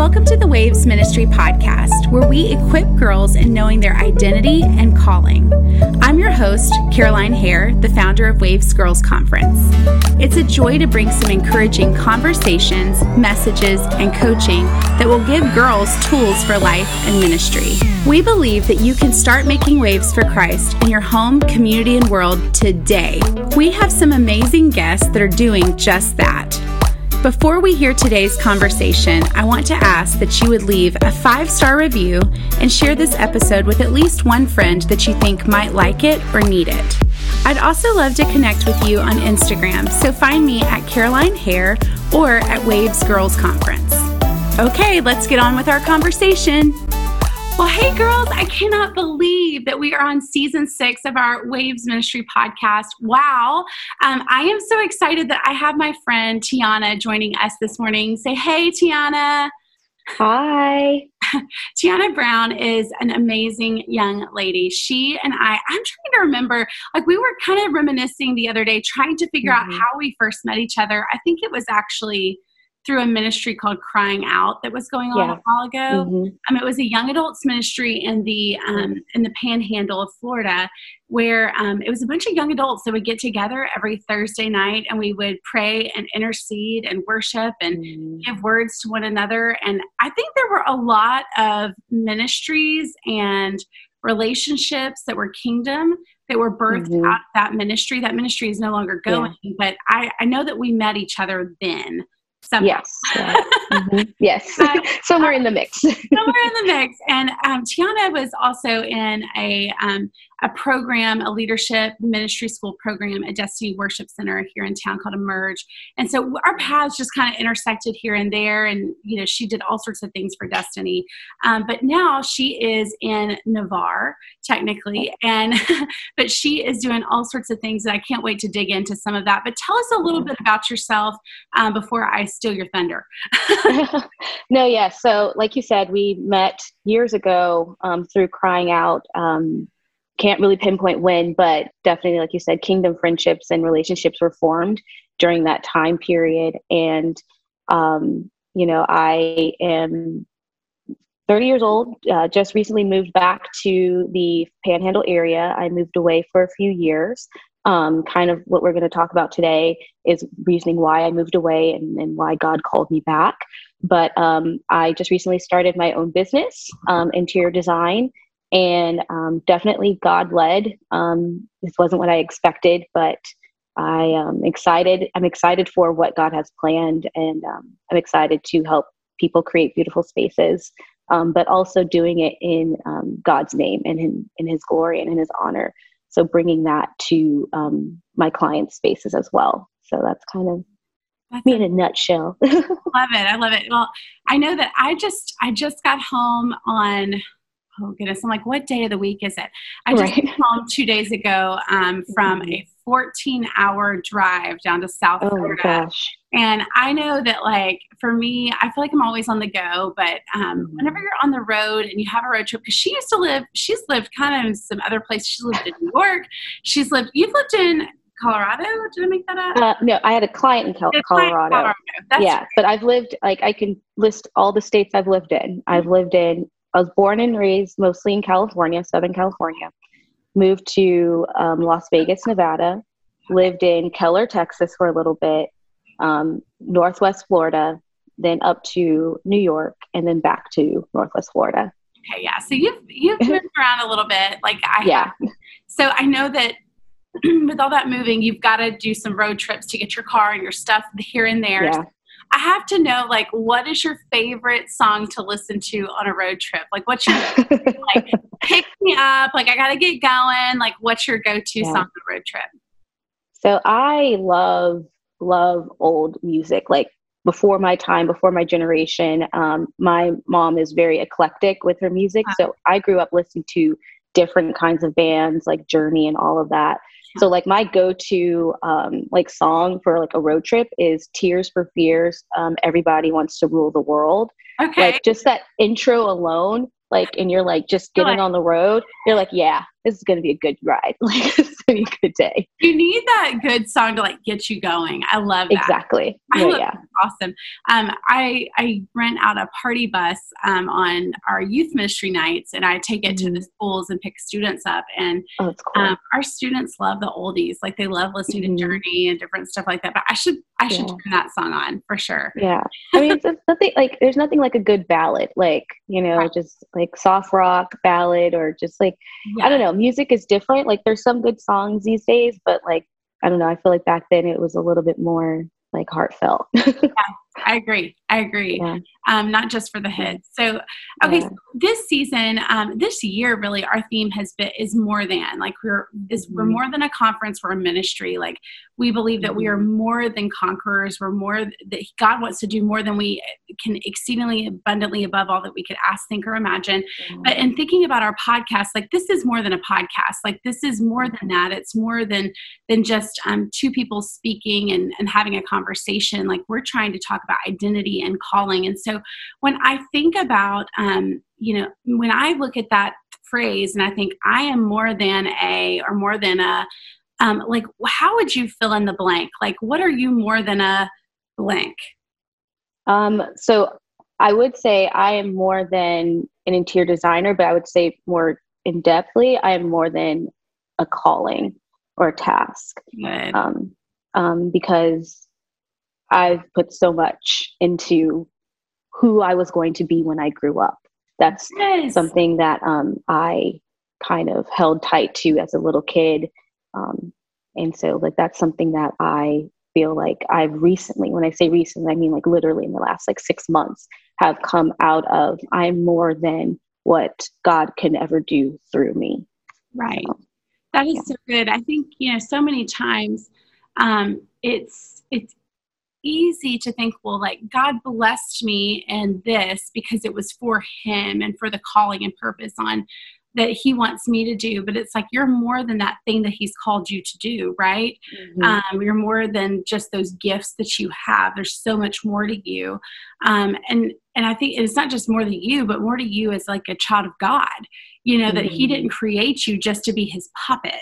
Welcome to the Waves Ministry podcast, where we equip girls in knowing their identity and calling. I'm your host, Caroline Hare, the founder of Waves Girls Conference. It's a joy to bring some encouraging conversations, messages, and coaching that will give girls tools for life and ministry. We believe that you can start making waves for Christ in your home, community, and world today. We have some amazing guests that are doing just that. Before we hear today's conversation, I want to ask that you would leave a five star review and share this episode with at least one friend that you think might like it or need it. I'd also love to connect with you on Instagram, so find me at Caroline Hare or at Waves Girls Conference. Okay, let's get on with our conversation. Well, hey, girls, I cannot believe that we are on season six of our Waves Ministry podcast. Wow. Um, I am so excited that I have my friend Tiana joining us this morning. Say, hey, Tiana. Hi. Tiana Brown is an amazing young lady. She and I, I'm trying to remember, like, we were kind of reminiscing the other day, trying to figure mm-hmm. out how we first met each other. I think it was actually through a ministry called Crying Out that was going on yeah. a while ago. Mm-hmm. Um, it was a young adults ministry in the um, in the Panhandle of Florida, where um, it was a bunch of young adults that would get together every Thursday night, and we would pray and intercede and worship and mm-hmm. give words to one another. And I think there were a lot of ministries and relationships that were kingdom that were birthed mm-hmm. out of that ministry. That ministry is no longer going, yeah. but I, I know that we met each other then. Somehow. Yes. mm-hmm. Yes. Uh, somewhere in the mix. somewhere in the mix. And um, Tiana was also in a um, a program, a leadership ministry school program at Destiny Worship Center here in town called Emerge. And so our paths just kind of intersected here and there. And, you know, she did all sorts of things for Destiny. Um, but now she is in Navarre, technically. And, but she is doing all sorts of things. And I can't wait to dig into some of that. But tell us a little bit about yourself um, before I steal your thunder. no, yeah. So, like you said, we met years ago um, through Crying Out. Um, can't really pinpoint when, but definitely, like you said, kingdom friendships and relationships were formed during that time period. And, um, you know, I am 30 years old, uh, just recently moved back to the panhandle area. I moved away for a few years. Um, kind of what we're going to talk about today is reasoning why I moved away and, and why God called me back. But um, I just recently started my own business, um, interior design, and um, definitely God led. Um, this wasn't what I expected, but I am excited. I'm excited for what God has planned, and um, I'm excited to help people create beautiful spaces, um, but also doing it in um, God's name and in, in His glory and in His honor. So bringing that to um, my clients' spaces as well. So that's kind of that's me in a nutshell. love it. I love it. Well, I know that I just I just got home on oh goodness, I'm like, what day of the week is it? I just right. came home two days ago um, from mm-hmm. a 14 hour drive down to South oh Florida. Gosh. And I know that, like, for me, I feel like I'm always on the go. But um, mm-hmm. whenever you're on the road and you have a road trip, because she used to live, she's lived kind of in some other places. She lived in New York. She's lived, you've lived in Colorado? Did I make that up? Uh, no, I had a client in. Colorado. yeah, but I've lived like I can list all the states I've lived in. I've mm-hmm. lived in I was born and raised mostly in California, Southern California. Moved to um, Las Vegas, Nevada. Lived in Keller, Texas for a little bit. Um, Northwest Florida, then up to New York, and then back to Northwest Florida. Okay, yeah. So you've you've moved around a little bit, like I yeah. Have. So I know that with all that moving, you've got to do some road trips to get your car and your stuff here and there. Yeah. I have to know, like, what is your favorite song to listen to on a road trip? Like, what's your like pick me up? Like, I gotta get going. Like, what's your go-to yeah. song on a road trip? So I love love old music, like before my time, before my generation. Um, my mom is very eclectic with her music, uh-huh. so I grew up listening to different kinds of bands like Journey and all of that. So like my go-to um, like song for like a road trip is Tears for Fears. Um, Everybody wants to rule the world. Okay. Like just that intro alone, like and you're like just getting on the road. You're like, yeah, this is going to be a good ride. Like this is going to be a good day. You need that good song to like get you going. I love that. Exactly. I love yeah. Awesome. Um, I I rent out a party bus um, on our youth ministry nights, and I take it mm-hmm. to the schools and pick students up. And oh, cool. um, our students love the oldies. Like they love listening mm-hmm. to Journey and different stuff like that. But I should I should yeah. turn that song on for sure. Yeah. I mean, it's, it's nothing like there's nothing like a good ballad. Like you know, right. just like soft rock ballad or just like yeah. I don't know. Music is different. Like there's some good songs these days, but like I don't know. I feel like back then it was a little bit more like heartfelt. yeah, I agree. I agree. Yeah. Um, not just for the hits. So, okay, yeah. so this season, um, this year, really, our theme has been is more than like we're is mm-hmm. we're more than a conference. We're a ministry. Like we believe that we are mm-hmm. more than conquerors. We're more that God wants to do more than we can exceedingly abundantly above all that we could ask, think, or imagine. Mm-hmm. But in thinking about our podcast, like this is more than a podcast. Like this is more than that. It's more than than just um, two people speaking and and having a conversation. Like we're trying to talk about identity and calling. And so when I think about, um, you know, when I look at that phrase and I think I am more than a or more than a, um, like, how would you fill in the blank? Like, what are you more than a blank? Um, so I would say I am more than an interior designer, but I would say more in depthly, I am more than a calling or a task. Um, um, because I've put so much into who I was going to be when I grew up. That's yes. something that um, I kind of held tight to as a little kid. Um, and so, like, that's something that I feel like I've recently, when I say recently, I mean like literally in the last like six months, have come out of I'm more than what God can ever do through me. Right. So, that is yeah. so good. I think, you know, so many times um, it's, it's easy to think, well, like God blessed me in this because it was for Him and for the calling and purpose on that He wants me to do. But it's like you're more than that thing that He's called you to do, right? Mm-hmm. Um, you're more than just those gifts that you have. There's so much more to you, um, and and I think it's not just more than you, but more to you as like a child of God. You know mm-hmm. that He mm-hmm. didn't create you just to be His puppet.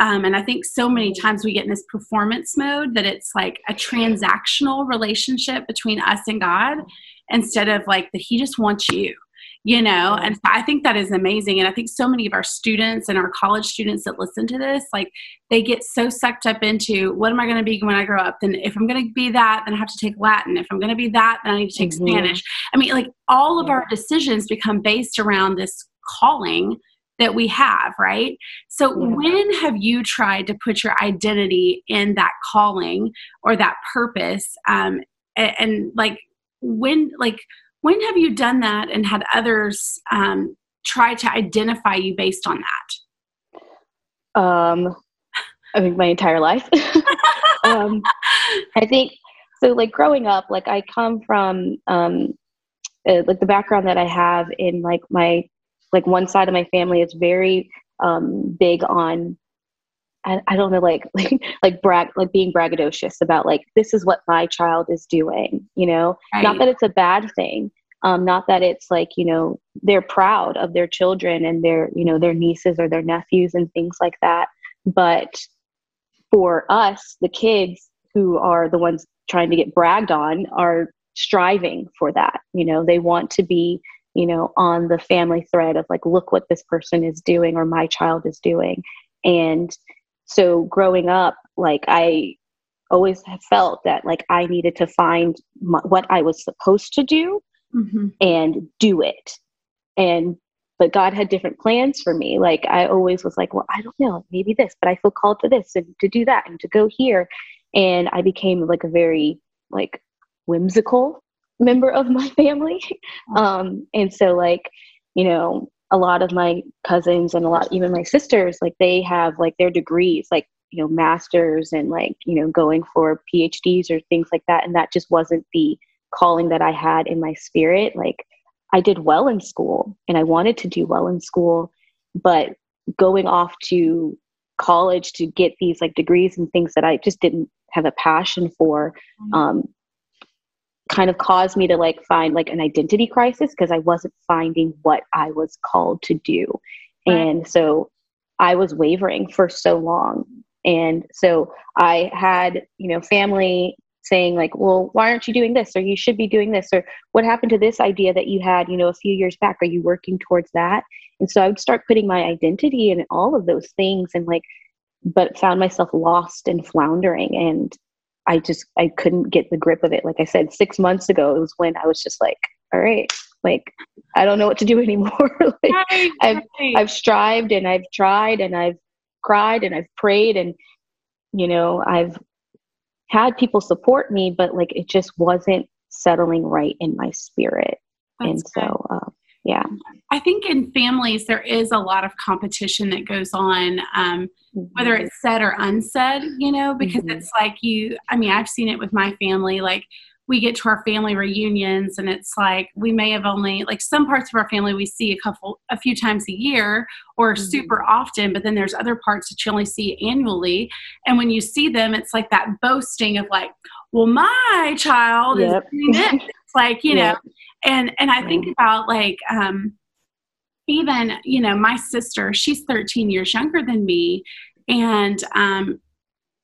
Um, and I think so many times we get in this performance mode that it's like a transactional relationship between us and God instead of like that He just wants you, you know? And I think that is amazing. And I think so many of our students and our college students that listen to this, like they get so sucked up into what am I going to be when I grow up? Then if I'm going to be that, then I have to take Latin. If I'm going to be that, then I need to take mm-hmm. Spanish. I mean, like all of our decisions become based around this calling that we have, right? So, yeah. when have you tried to put your identity in that calling or that purpose? Um, and, and like, when, like, when have you done that and had others um, try to identify you based on that? Um, I think my entire life. um, I think so. Like growing up, like I come from um, uh, like the background that I have in like my like one side of my family is very um, big on I, I don't know like like like brag like being braggadocious about like this is what my child is doing you know right. not that it's a bad thing um, not that it's like you know they're proud of their children and their you know their nieces or their nephews and things like that but for us the kids who are the ones trying to get bragged on are striving for that you know they want to be you know, on the family thread of like, look what this person is doing or my child is doing. And so growing up, like, I always felt that like I needed to find my, what I was supposed to do mm-hmm. and do it. And but God had different plans for me. Like I always was like, well, I don't know, maybe this, but I feel called to this and to do that and to go here. And I became like a very like whimsical member of my family. Um, and so, like, you know, a lot of my cousins and a lot, even my sisters, like, they have like their degrees, like, you know, masters and like, you know, going for PhDs or things like that. And that just wasn't the calling that I had in my spirit. Like, I did well in school and I wanted to do well in school, but going off to college to get these like degrees and things that I just didn't have a passion for mm-hmm. um, kind of caused me to like find like an identity crisis because I wasn't finding what I was called to do. Right. And so I was wavering for so long. And so I had, you know, family saying like, well, why aren't you doing this? Or you should be doing this. Or what happened to this idea that you had, you know, a few years back? Are you working towards that? And so I would start putting my identity in all of those things and like, but found myself lost and floundering. And I just, I couldn't get the grip of it. Like I said, six months ago, it was when I was just like, all right, like I don't know what to do anymore. like, right, I've, right. I've strived and I've tried and I've cried and I've prayed and, you know, I've had people support me, but like it just wasn't settling right in my spirit. That's and so, uh, yeah. I think in families, there is a lot of competition that goes on, um, mm-hmm. whether it's said or unsaid, you know, because mm-hmm. it's like you, I mean, I've seen it with my family. Like, we get to our family reunions and it's like we may have only like some parts of our family we see a couple a few times a year or mm-hmm. super often but then there's other parts that you only see annually and when you see them it's like that boasting of like well my child yep. is doing it's like you know and and i think about like um even you know my sister she's 13 years younger than me and um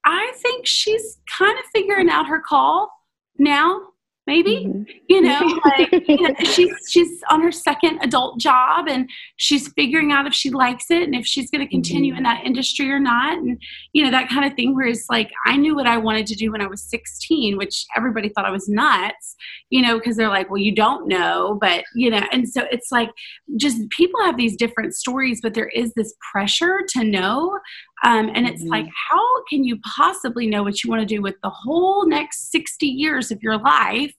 i think she's kind of figuring out her call now maybe mm-hmm. you know like you know, she's she's on her second adult job and she's figuring out if she likes it and if she's going to continue mm-hmm. in that industry or not and you know that kind of thing where it's like i knew what i wanted to do when i was 16 which everybody thought i was nuts you know because they're like well you don't know but you know and so it's like just people have these different stories but there is this pressure to know um, and it's mm-hmm. like, how can you possibly know what you want to do with the whole next 60 years of your life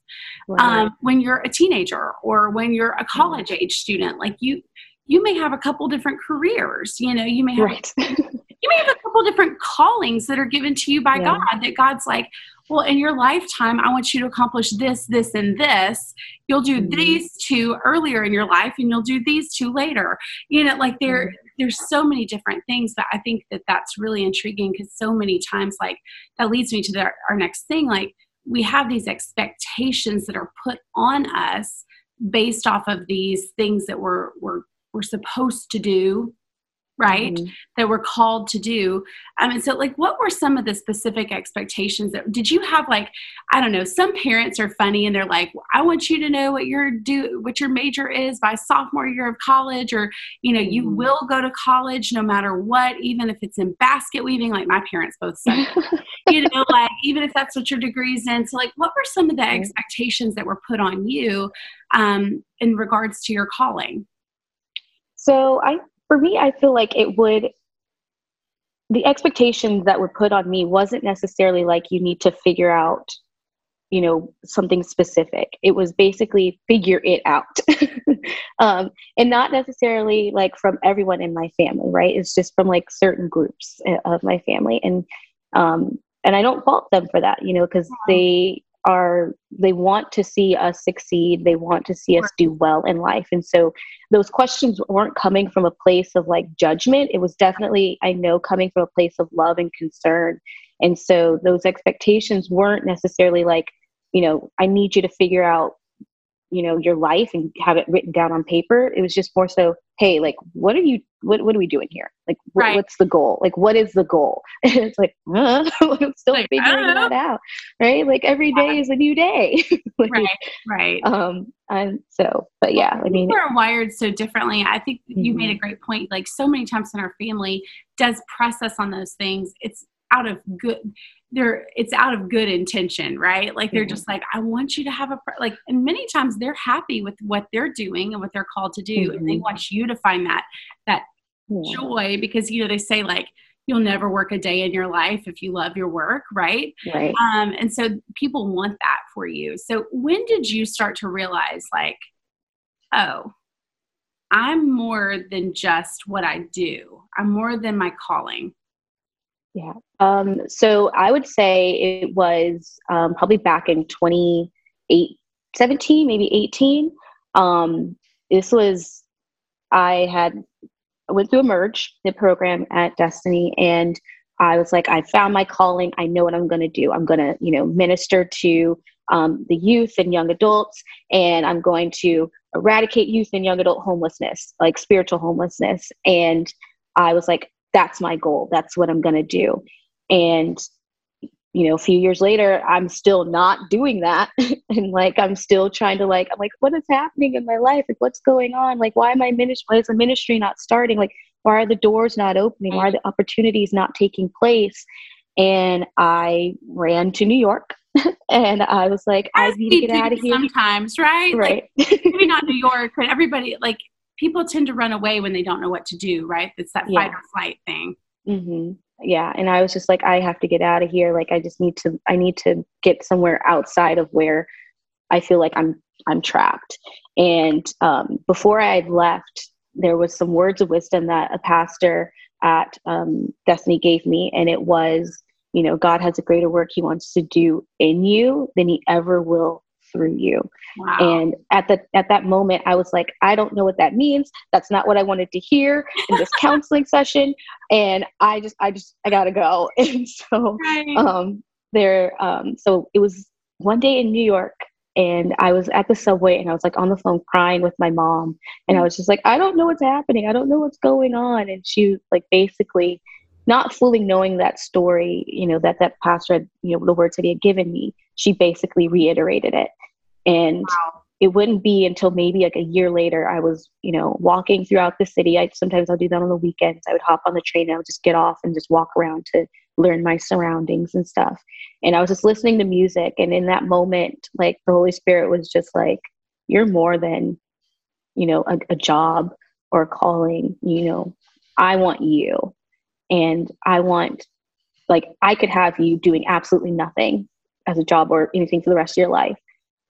right. um, when you're a teenager or when you're a college age student? Like you, you may have a couple different careers. You know, you may have right. you may have a couple different callings that are given to you by yeah. God. That God's like, well, in your lifetime, I want you to accomplish this, this, and this. You'll do mm-hmm. these two earlier in your life, and you'll do these two later. You know, like there. Mm-hmm there's so many different things but i think that that's really intriguing because so many times like that leads me to the, our next thing like we have these expectations that are put on us based off of these things that we're we're we're supposed to do right mm-hmm. that we're called to do um, and so like what were some of the specific expectations that did you have like i don't know some parents are funny and they're like i want you to know what your do what your major is by sophomore year of college or you know you mm-hmm. will go to college no matter what even if it's in basket weaving like my parents both said you know like even if that's what your degree's in so like what were some of the expectations that were put on you um, in regards to your calling so I for me, I feel like it would, the expectations that were put on me wasn't necessarily like you need to figure out, you know, something specific. It was basically figure it out. um, and not necessarily like from everyone in my family, right? It's just from like certain groups eh, of my family. And, um, and I don't fault them for that, you know, because they are they want to see us succeed. They want to see us do well in life. And so those questions weren't coming from a place of like judgment. It was definitely i know coming from a place of love and concern. And so those expectations weren't necessarily like you know i need you to figure out you know your life and have it written down on paper. It was just more so hey like what are you what, what are we doing here? Like wh- right. what's the goal? Like what is the goal? And it's like uh, i'm still like, figuring that out right? Like every day is a new day. Like, right right. um and so but yeah well, i mean we're wired so differently. I think mm-hmm. you made a mm-hmm. great point. Like so many times in our family does press us on those things. It's out of good they're it's out of good intention right like they're mm-hmm. just like i want you to have a like and many times they're happy with what they're doing and what they're called to do mm-hmm. and they mm-hmm. want you to find that that yeah. joy because you know they say like you'll never work a day in your life if you love your work right right um and so people want that for you so when did you start to realize like oh i'm more than just what i do i'm more than my calling yeah. Um, so I would say it was um, probably back in 2017, 17, maybe 18. Um, this was, I had I went through Emerge the program at Destiny and I was like, I found my calling. I know what I'm going to do. I'm going to, you know, minister to um, the youth and young adults, and I'm going to eradicate youth and young adult homelessness, like spiritual homelessness. And I was like, that's my goal. That's what I'm going to do. And you know, a few years later, I'm still not doing that. and like, I'm still trying to like, I'm like, what is happening in my life? Like, what's going on? Like, why am I ministry? Why is the ministry not starting? Like, why are the doors not opening? Why are the mm-hmm. opportunities not taking place? And I ran to New York and I was like, I need to get out of here. Sometimes, right? Right. Like, maybe not New York, but everybody, like, people tend to run away when they don't know what to do, right? It's that yeah. fight or flight thing. Mm-hmm yeah and i was just like i have to get out of here like i just need to i need to get somewhere outside of where i feel like i'm i'm trapped and um, before i had left there was some words of wisdom that a pastor at um, destiny gave me and it was you know god has a greater work he wants to do in you than he ever will through you. Wow. And at the at that moment, I was like, I don't know what that means. That's not what I wanted to hear in this counseling session. And I just, I just, I gotta go. And so, right. um, there, um, so it was one day in New York, and I was at the subway, and I was like on the phone crying with my mom, and I was just like, I don't know what's happening. I don't know what's going on. And she like basically not fully knowing that story, you know, that that pastor had, you know, the words that he had given me, she basically reiterated it. And wow. it wouldn't be until maybe like a year later, I was, you know, walking throughout the city. I sometimes I'll do that on the weekends. I would hop on the train and I would just get off and just walk around to learn my surroundings and stuff. And I was just listening to music. And in that moment, like the Holy Spirit was just like, you're more than, you know, a, a job or a calling, you know, I want you. And I want, like, I could have you doing absolutely nothing as a job or anything for the rest of your life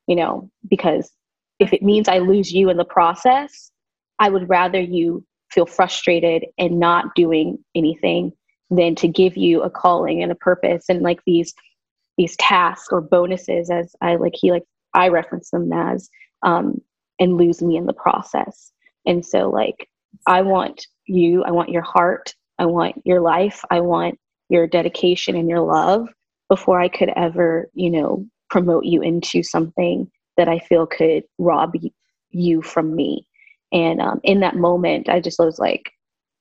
you know, because if it means I lose you in the process, I would rather you feel frustrated and not doing anything than to give you a calling and a purpose and like these these tasks or bonuses as I like he like I reference them as um and lose me in the process. And so like I want you, I want your heart, I want your life, I want your dedication and your love before I could ever, you know, promote you into something that I feel could rob you from me. And um, in that moment, I just was like,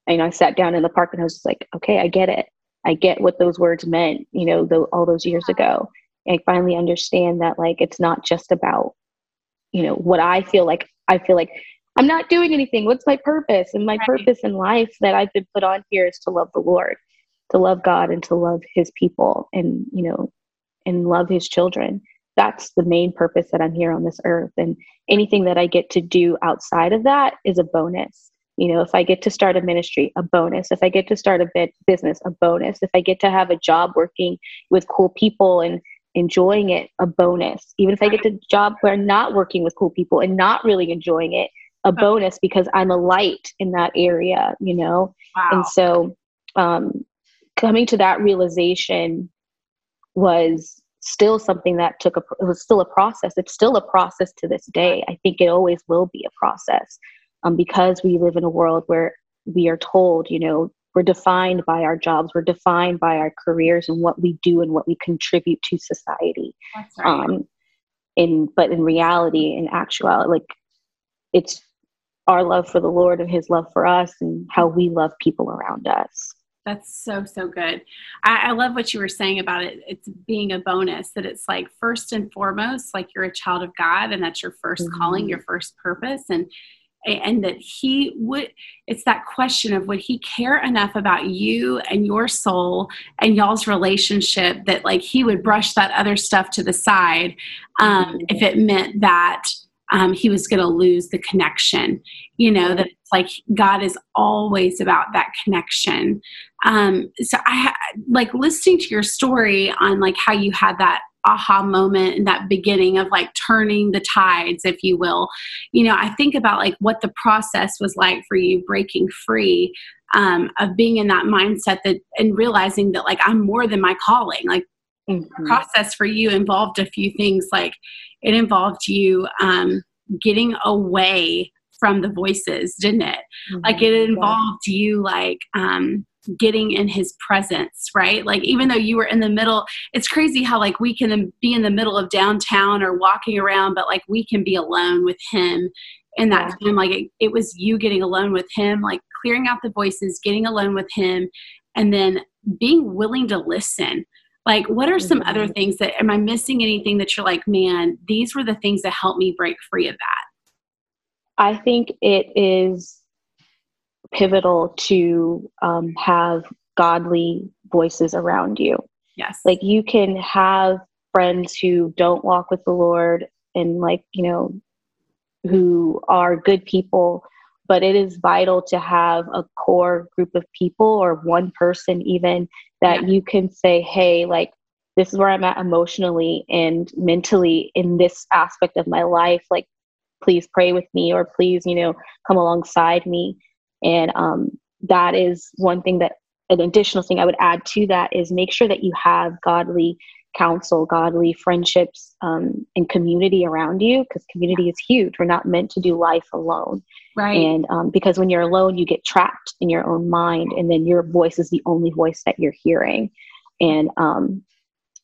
you know, I sat down in the park and I was just like, okay, I get it. I get what those words meant, you know, the, all those years ago. I finally understand that like it's not just about, you know, what I feel like. I feel like I'm not doing anything. What's my purpose? And my right. purpose in life that I've been put on here is to love the Lord, to love God and to love his people and, you know, and love his children. That's the main purpose that I'm here on this earth. And anything that I get to do outside of that is a bonus. You know, if I get to start a ministry, a bonus. If I get to start a bit business, a bonus. If I get to have a job working with cool people and enjoying it, a bonus. Even if I get to job where I'm not working with cool people and not really enjoying it, a bonus because I'm a light in that area, you know? Wow. And so um, coming to that realization was still something that took a it was still a process. It's still a process to this day. I think it always will be a process. Um, because we live in a world where we are told you know we're defined by our jobs we're defined by our careers and what we do and what we contribute to society. Right. um in but in reality in actuality like it's our love for the lord and his love for us and how we love people around us that's so, so good. I, I, love what you were saying about it. It's being a bonus that it's like first and foremost, like you're a child of God and that's your 1st mm-hmm. calling, your first purpose. And and that he would it's that question of would he care enough about you and your soul and y'all's relationship that like he would brush that other stuff to the side um, mm-hmm. if it meant that um, he was going to lose the connection. You know, that it's like God is always about that connection. Um, so I like listening to your story on like how you had that aha moment and that beginning of like turning the tides if you will you know i think about like what the process was like for you breaking free um, of being in that mindset that and realizing that like i'm more than my calling like mm-hmm. process for you involved a few things like it involved you um, getting away from the voices didn't it mm-hmm. like it involved yeah. you like um, getting in his presence right like even though you were in the middle it's crazy how like we can be in the middle of downtown or walking around but like we can be alone with him in that yeah. time like it, it was you getting alone with him like clearing out the voices, getting alone with him, and then being willing to listen. Like, what are some other mm-hmm. things that am I missing anything that you're like, man, these were the things that helped me break free of that? I think it is pivotal to um, have godly voices around you. Yes. Like you can have friends who don't walk with the Lord and like, you know, who are good people, but it is vital to have a core group of people or one person even that yeah. you can say, hey, like, this is where I'm at emotionally and mentally in this aspect of my life. Like, please pray with me or please, you know, come alongside me. And um, that is one thing that an additional thing I would add to that is make sure that you have godly counsel, godly friendships, um, and community around you because community is huge. We're not meant to do life alone. Right. And um, because when you're alone, you get trapped in your own mind, and then your voice is the only voice that you're hearing. And um,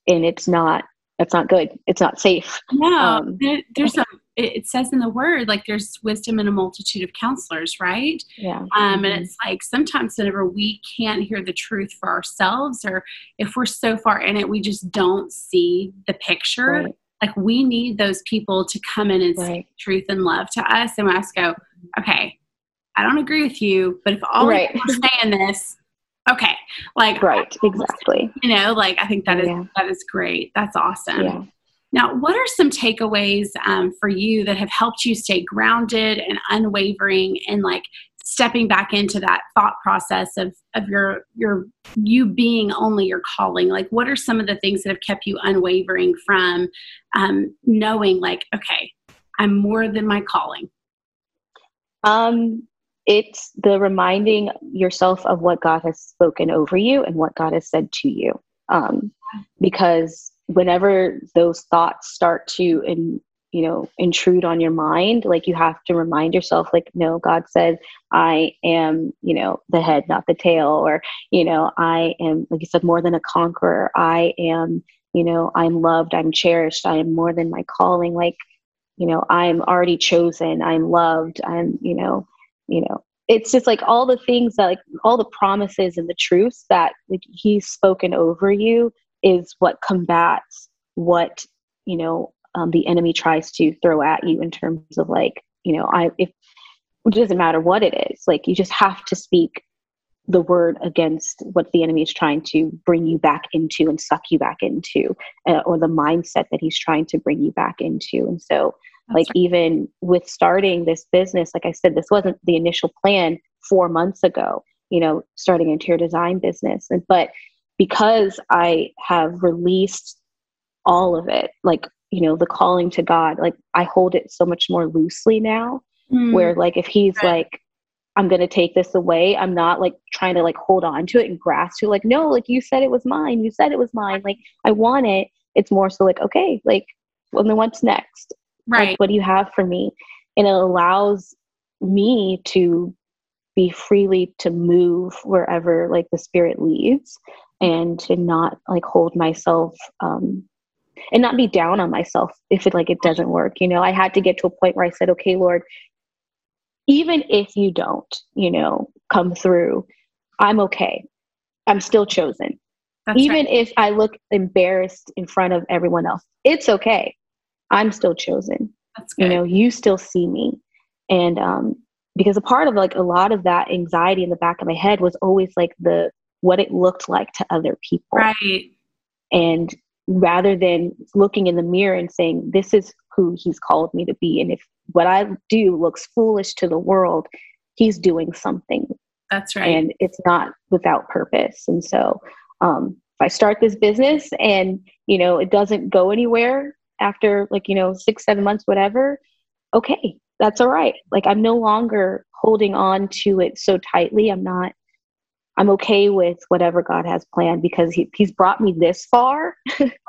and it's not that's not good. It's not safe. No, um, there, there's a it says in the word like there's wisdom in a multitude of counselors right yeah um mm-hmm. and it's like sometimes whenever we can't hear the truth for ourselves or if we're so far in it we just don't see the picture right. Like we need those people to come in and right. speak truth and love to us and we have go okay i don't agree with you but if all right. people are saying this okay like right exactly you know like i think that is yeah. that is great that's awesome yeah now, what are some takeaways um, for you that have helped you stay grounded and unwavering and like stepping back into that thought process of, of your your you being only your calling. Like what are some of the things that have kept you unwavering from um, knowing like okay i'm more than my calling? Um it's the reminding yourself of what god has spoken over you and what god has said to you. Um because whenever those thoughts start to in, you know intrude on your mind like you have to remind yourself like no god said i am you know the head not the tail or you know i am like you said more than a conqueror. I am you know i'm loved i'm cherished i am more than my calling. Like you know i'm already chosen i'm loved i'm you know you know. It's just like all the things that like all the promises and the truths that like he's spoken over you is what combats what you know um, the enemy tries to throw at you in terms of like you know i if it doesn't matter what it is like you just have to speak the word against what the enemy is trying to bring you back into and suck you back into uh, or the mindset that he's trying to bring you back into and so That's like right. even with starting this business like i said this wasn't the initial plan four months ago you know starting interior design business and but because I have released all of it, like, you know, the calling to God, like I hold it so much more loosely now, mm. where like if he's right. like, I'm going to take this away, I'm not like trying to like hold on to it and grasp to like, no, like you said it was mine. You said it was mine. Like I want it. It's more so like, okay, like, well, then what's next? Right. Like, what do you have for me? And it allows me to be freely to move wherever like the spirit leads and to not like hold myself um and not be down on myself if it like it doesn't work you know? I had to get to a point where i said okay lord even if you don't you know come through i'm okay. I'm still chosen. That's even right. if i look embarrassed in front of everyone else it's okay. I'm still chosen. You know you still see me. And um because a part of like a lot of that anxiety in the back of my head was always like the what it looked like to other people. Right. And rather than looking in the mirror and saying, this is who he's called me to be. And if what I do looks foolish to the world, he's doing something. That's right. And it's not without purpose. And so, um, if I start this business and, you know, it doesn't go anywhere after like, you know, six, seven months, whatever, okay, that's all right. Like I'm no longer holding on to it so tightly. I'm not I'm okay with whatever God has planned because he, He's brought me this far.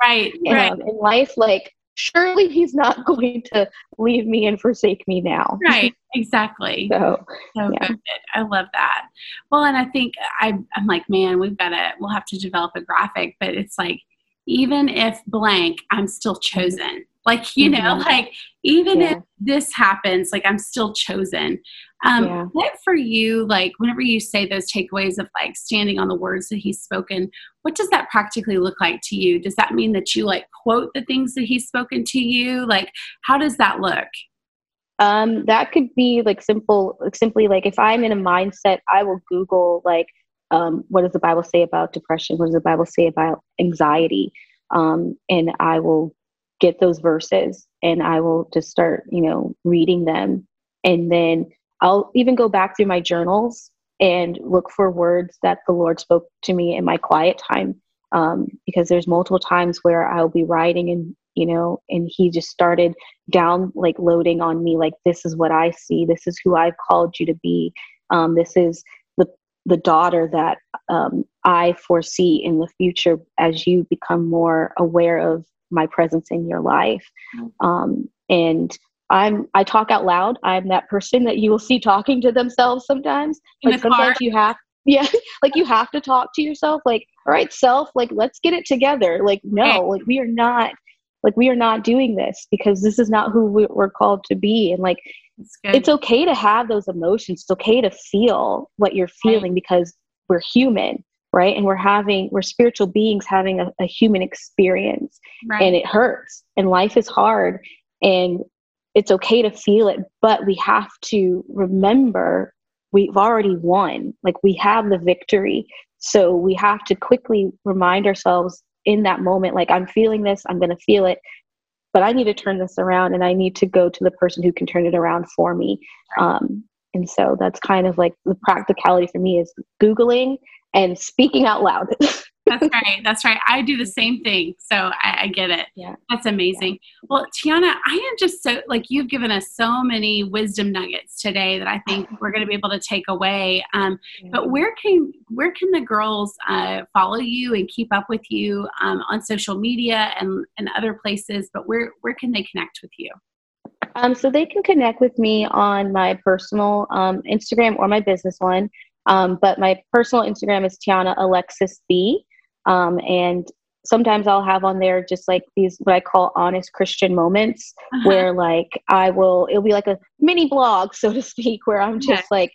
Right. right. Um, in life, like surely He's not going to leave me and forsake me now. Right. Exactly. so, so yeah. good. I love that. Well, and I think I, I'm like, man, we've got to. We'll have to develop a graphic, but it's like even if blank, I'm still mm-hmm. chosen Like, you mm-hmm. know, like even yeah. if this happens, like I'm still chosen. Um, yeah. What for you, like whenever you say those takeaways of like standing on the words that he's spoken, what does that practically look like to you? Does that mean that you like quote the things that he's spoken to you? Like, how does that look? Um, that could be like simple, like simply like if I'm in a mindset, I will Google like, um, what does the Bible say about depression? What does the Bible say about anxiety? Um, and I will get those verses and I will just start, you know, reading them. And then I'll even go back through my journals and look for words that the Lord spoke to me in my quiet time. Um, because there's multiple times where I'll be writing and, you know, and he just started down like loading on me, like, this is what I see. This is who I've called you to be. Um, this is the, the daughter that um, I foresee in the future as you become more aware of my presence in your life. Mm-hmm. Um, and I'm I talk out loud. I'm that person that you will see talking to themselves sometimes. In like sometimes car. you have yeah, like you have to talk to yourself like, all right, self, like let's get it together. Like no, like we are not like we are not doing this because this is not who we're called to be and like it's okay to have those emotions. It's okay to feel what you're feeling right. because we're human right? And we're having we're spiritual beings having a, a human experience right. and it hurts and life is hard and it's okay to feel it but we have to remember we've already won like we have the victory. So we have to quickly remind ourselves in that moment like i'm feeling this i'm going to feel it but i need to turn this around and i need to go to the person who can turn it around for me. Um, and so that's kind of like the practicality for me is googling and speaking out loud. that's right. That's right. I do the same thing. So I, I get it. Yeah. That's amazing. Yeah. Well, Tiana, I am just so like you've given us so many wisdom nuggets today that I think we're going to be able to take away. Um, yeah. But where can where can the girls uh, follow you and keep up with you um, on social media and and other places? But where where can they connect with you? Um, so they can connect with me on my personal um, Instagram or my business one. Um, but my personal Instagram is Tiana Alexis B. Um, and sometimes I'll have on there just like these what I call honest Christian moments uh-huh. where like I will it'll be like a mini blog, so to speak, where I'm just like,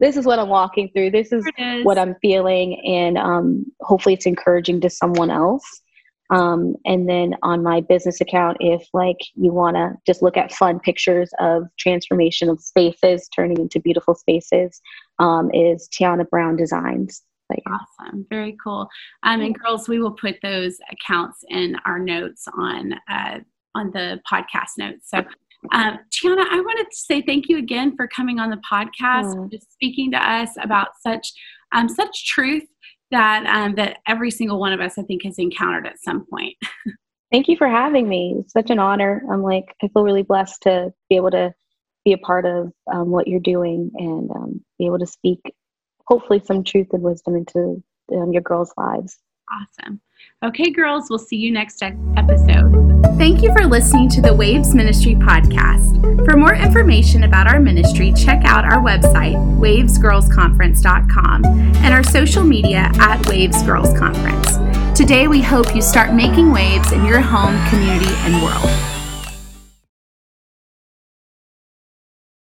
this is what I'm walking through, this is, is. what I'm feeling, and um, hopefully it's encouraging to someone else. Um, and then on my business account, if like you want to just look at fun pictures of transformation of spaces turning into beautiful spaces, um, is Tiana Brown Designs. Awesome, very cool. Um, and girls, we will put those accounts in our notes on uh, on the podcast notes. So, um, Tiana, I wanted to say thank you again for coming on the podcast, just speaking to us about such um, such truth that um, that every single one of us, I think, has encountered at some point. Thank you for having me. It's such an honor. I'm like, I feel really blessed to be able to be a part of um, what you're doing and um, be able to speak, hopefully, some truth and wisdom into um, your girls' lives. Awesome. Okay, girls, we'll see you next episode. Thank you for listening to the Waves Ministry podcast. For more information about our ministry, check out our website, wavesgirlsconference.com, and our social media at Waves Girls Conference. Today, we hope you start making waves in your home, community, and world.